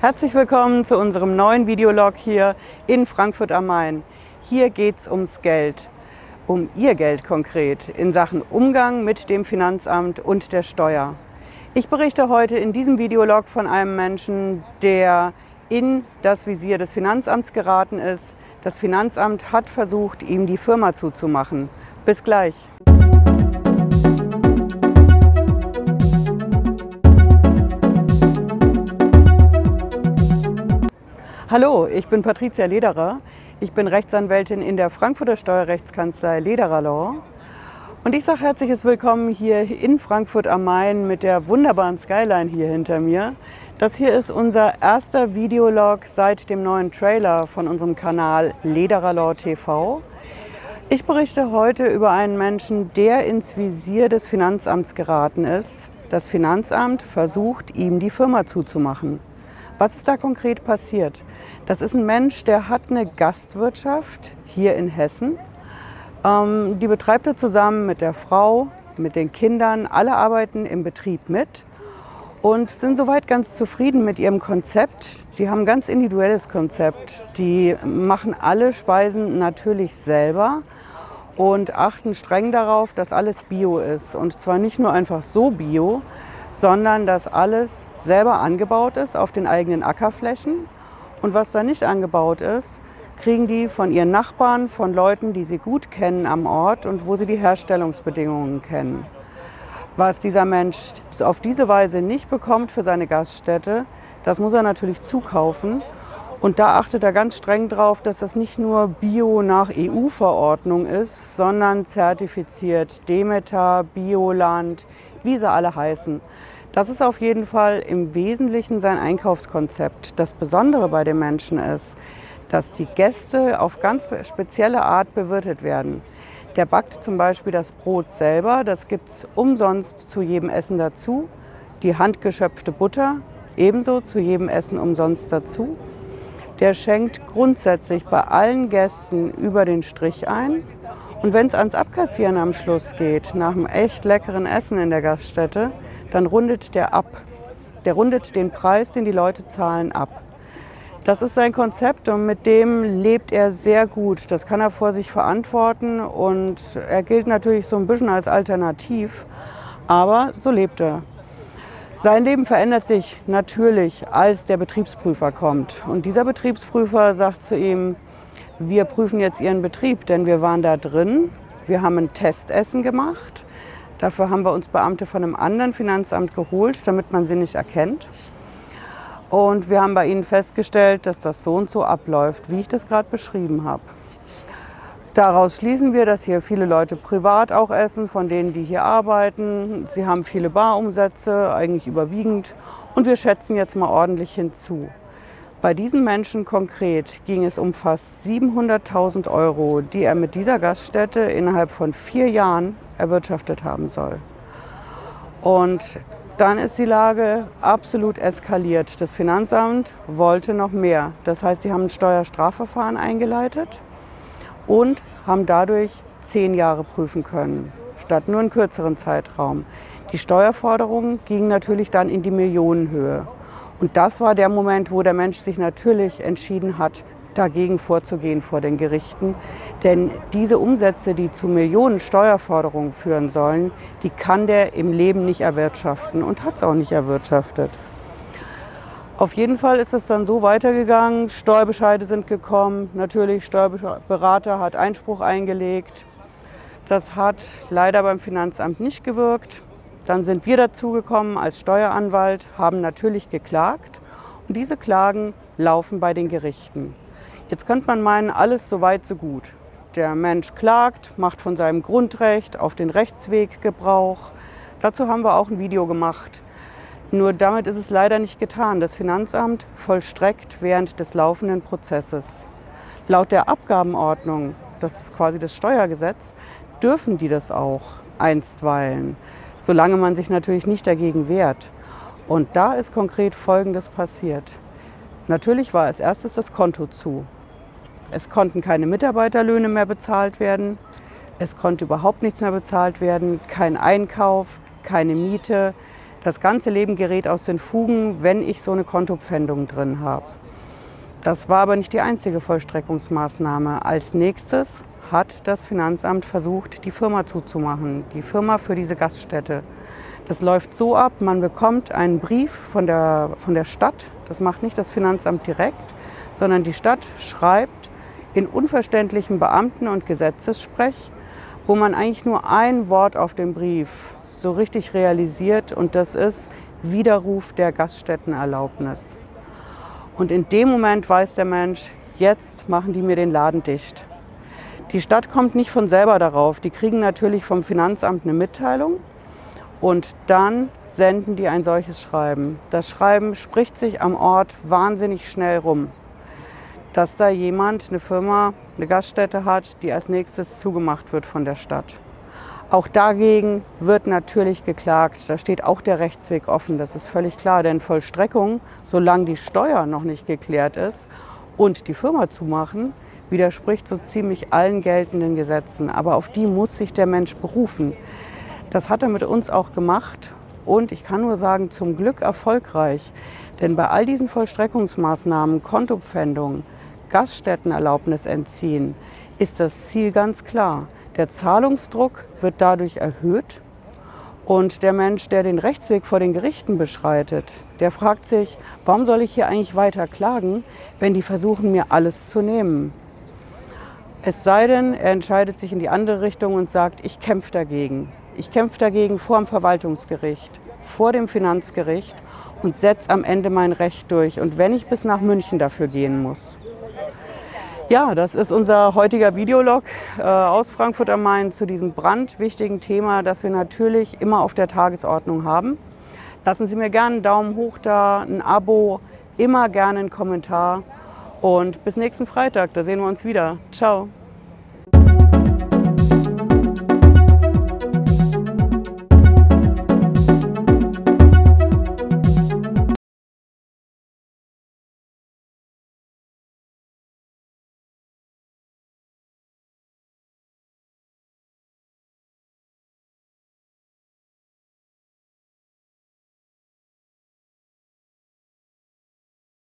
Herzlich willkommen zu unserem neuen Videolog hier in Frankfurt am Main. Hier geht es ums Geld, um Ihr Geld konkret in Sachen Umgang mit dem Finanzamt und der Steuer. Ich berichte heute in diesem Videolog von einem Menschen, der in das Visier des Finanzamts geraten ist. Das Finanzamt hat versucht, ihm die Firma zuzumachen. Bis gleich. Hallo, ich bin Patricia Lederer. Ich bin Rechtsanwältin in der Frankfurter Steuerrechtskanzlei Lederer Law. Und ich sage herzliches Willkommen hier in Frankfurt am Main mit der wunderbaren Skyline hier hinter mir. Das hier ist unser erster Videolog seit dem neuen Trailer von unserem Kanal Lederer Law TV. Ich berichte heute über einen Menschen, der ins Visier des Finanzamts geraten ist. Das Finanzamt versucht, ihm die Firma zuzumachen. Was ist da konkret passiert? Das ist ein Mensch, der hat eine Gastwirtschaft hier in Hessen. Ähm, die betreibt er zusammen mit der Frau, mit den Kindern. Alle arbeiten im Betrieb mit und sind soweit ganz zufrieden mit ihrem Konzept. Die haben ein ganz individuelles Konzept. Die machen alle Speisen natürlich selber und achten streng darauf, dass alles bio ist. Und zwar nicht nur einfach so bio, sondern dass alles selber angebaut ist auf den eigenen Ackerflächen. Und was da nicht angebaut ist, kriegen die von ihren Nachbarn, von Leuten, die sie gut kennen am Ort und wo sie die Herstellungsbedingungen kennen. Was dieser Mensch auf diese Weise nicht bekommt für seine Gaststätte, das muss er natürlich zukaufen. Und da achtet er ganz streng darauf, dass das nicht nur Bio nach EU-Verordnung ist, sondern zertifiziert Demeter, Bioland, wie sie alle heißen. Das ist auf jeden Fall im Wesentlichen sein Einkaufskonzept. Das Besondere bei den Menschen ist, dass die Gäste auf ganz spezielle Art bewirtet werden. Der backt zum Beispiel das Brot selber, das gibt es umsonst zu jedem Essen dazu. Die handgeschöpfte Butter ebenso zu jedem Essen umsonst dazu. Der schenkt grundsätzlich bei allen Gästen über den Strich ein. Und wenn es ans Abkassieren am Schluss geht, nach einem echt leckeren Essen in der Gaststätte, dann rundet der ab. Der rundet den Preis, den die Leute zahlen, ab. Das ist sein Konzept und mit dem lebt er sehr gut. Das kann er vor sich verantworten und er gilt natürlich so ein bisschen als Alternativ, aber so lebt er. Sein Leben verändert sich natürlich, als der Betriebsprüfer kommt. Und dieser Betriebsprüfer sagt zu ihm, wir prüfen jetzt Ihren Betrieb, denn wir waren da drin, wir haben ein Testessen gemacht Dafür haben wir uns Beamte von einem anderen Finanzamt geholt, damit man sie nicht erkennt. Und wir haben bei ihnen festgestellt, dass das so und so abläuft, wie ich das gerade beschrieben habe. Daraus schließen wir, dass hier viele Leute privat auch essen, von denen, die hier arbeiten. Sie haben viele Barumsätze, eigentlich überwiegend. Und wir schätzen jetzt mal ordentlich hinzu. Bei diesen Menschen konkret ging es um fast 700.000 Euro, die er mit dieser Gaststätte innerhalb von vier Jahren erwirtschaftet haben soll. Und dann ist die Lage absolut eskaliert. Das Finanzamt wollte noch mehr. Das heißt, die haben ein Steuerstrafverfahren eingeleitet und haben dadurch zehn Jahre prüfen können, statt nur einen kürzeren Zeitraum. Die Steuerforderungen gingen natürlich dann in die Millionenhöhe. Und das war der Moment, wo der Mensch sich natürlich entschieden hat, dagegen vorzugehen vor den Gerichten. Denn diese Umsätze, die zu Millionen Steuerforderungen führen sollen, die kann der im Leben nicht erwirtschaften und hat es auch nicht erwirtschaftet. Auf jeden Fall ist es dann so weitergegangen. Steuerbescheide sind gekommen. Natürlich, Steuerberater hat Einspruch eingelegt. Das hat leider beim Finanzamt nicht gewirkt. Dann sind wir dazugekommen als Steueranwalt, haben natürlich geklagt. Und diese Klagen laufen bei den Gerichten. Jetzt könnte man meinen, alles so weit, so gut. Der Mensch klagt, macht von seinem Grundrecht auf den Rechtsweg Gebrauch. Dazu haben wir auch ein Video gemacht. Nur damit ist es leider nicht getan. Das Finanzamt vollstreckt während des laufenden Prozesses. Laut der Abgabenordnung, das ist quasi das Steuergesetz, dürfen die das auch einstweilen, solange man sich natürlich nicht dagegen wehrt. Und da ist konkret Folgendes passiert. Natürlich war als erstes das Konto zu. Es konnten keine Mitarbeiterlöhne mehr bezahlt werden. Es konnte überhaupt nichts mehr bezahlt werden. Kein Einkauf, keine Miete, Das ganze Leben gerät aus den Fugen, wenn ich so eine Kontopfändung drin habe. Das war aber nicht die einzige Vollstreckungsmaßnahme. Als nächstes hat das Finanzamt versucht, die Firma zuzumachen, die Firma für diese Gaststätte. Das läuft so ab, man bekommt einen Brief von der, von der Stadt, das macht nicht das Finanzamt direkt, sondern die Stadt schreibt in unverständlichem Beamten- und Gesetzessprech, wo man eigentlich nur ein Wort auf dem Brief so richtig realisiert und das ist Widerruf der Gaststättenerlaubnis. Und in dem Moment weiß der Mensch, jetzt machen die mir den Laden dicht. Die Stadt kommt nicht von selber darauf. Die kriegen natürlich vom Finanzamt eine Mitteilung und dann senden die ein solches Schreiben. Das Schreiben spricht sich am Ort wahnsinnig schnell rum, dass da jemand, eine Firma, eine Gaststätte hat, die als nächstes zugemacht wird von der Stadt. Auch dagegen wird natürlich geklagt. Da steht auch der Rechtsweg offen, das ist völlig klar. Denn Vollstreckung, solange die Steuer noch nicht geklärt ist und die Firma zumachen, widerspricht so ziemlich allen geltenden Gesetzen. Aber auf die muss sich der Mensch berufen. Das hat er mit uns auch gemacht und ich kann nur sagen, zum Glück erfolgreich. Denn bei all diesen Vollstreckungsmaßnahmen, Kontopfändung, Gaststättenerlaubnis entziehen, ist das Ziel ganz klar. Der Zahlungsdruck wird dadurch erhöht und der Mensch, der den Rechtsweg vor den Gerichten beschreitet, der fragt sich, warum soll ich hier eigentlich weiter klagen, wenn die versuchen, mir alles zu nehmen? Es sei denn, er entscheidet sich in die andere Richtung und sagt, ich kämpfe dagegen. Ich kämpfe dagegen vor dem Verwaltungsgericht, vor dem Finanzgericht und setze am Ende mein Recht durch. Und wenn ich bis nach München dafür gehen muss. Ja, das ist unser heutiger Videolog äh, aus Frankfurt am Main zu diesem brandwichtigen Thema, das wir natürlich immer auf der Tagesordnung haben. Lassen Sie mir gerne einen Daumen hoch da, ein Abo, immer gerne einen Kommentar. Und bis nächsten Freitag, da sehen wir uns wieder. Ciao.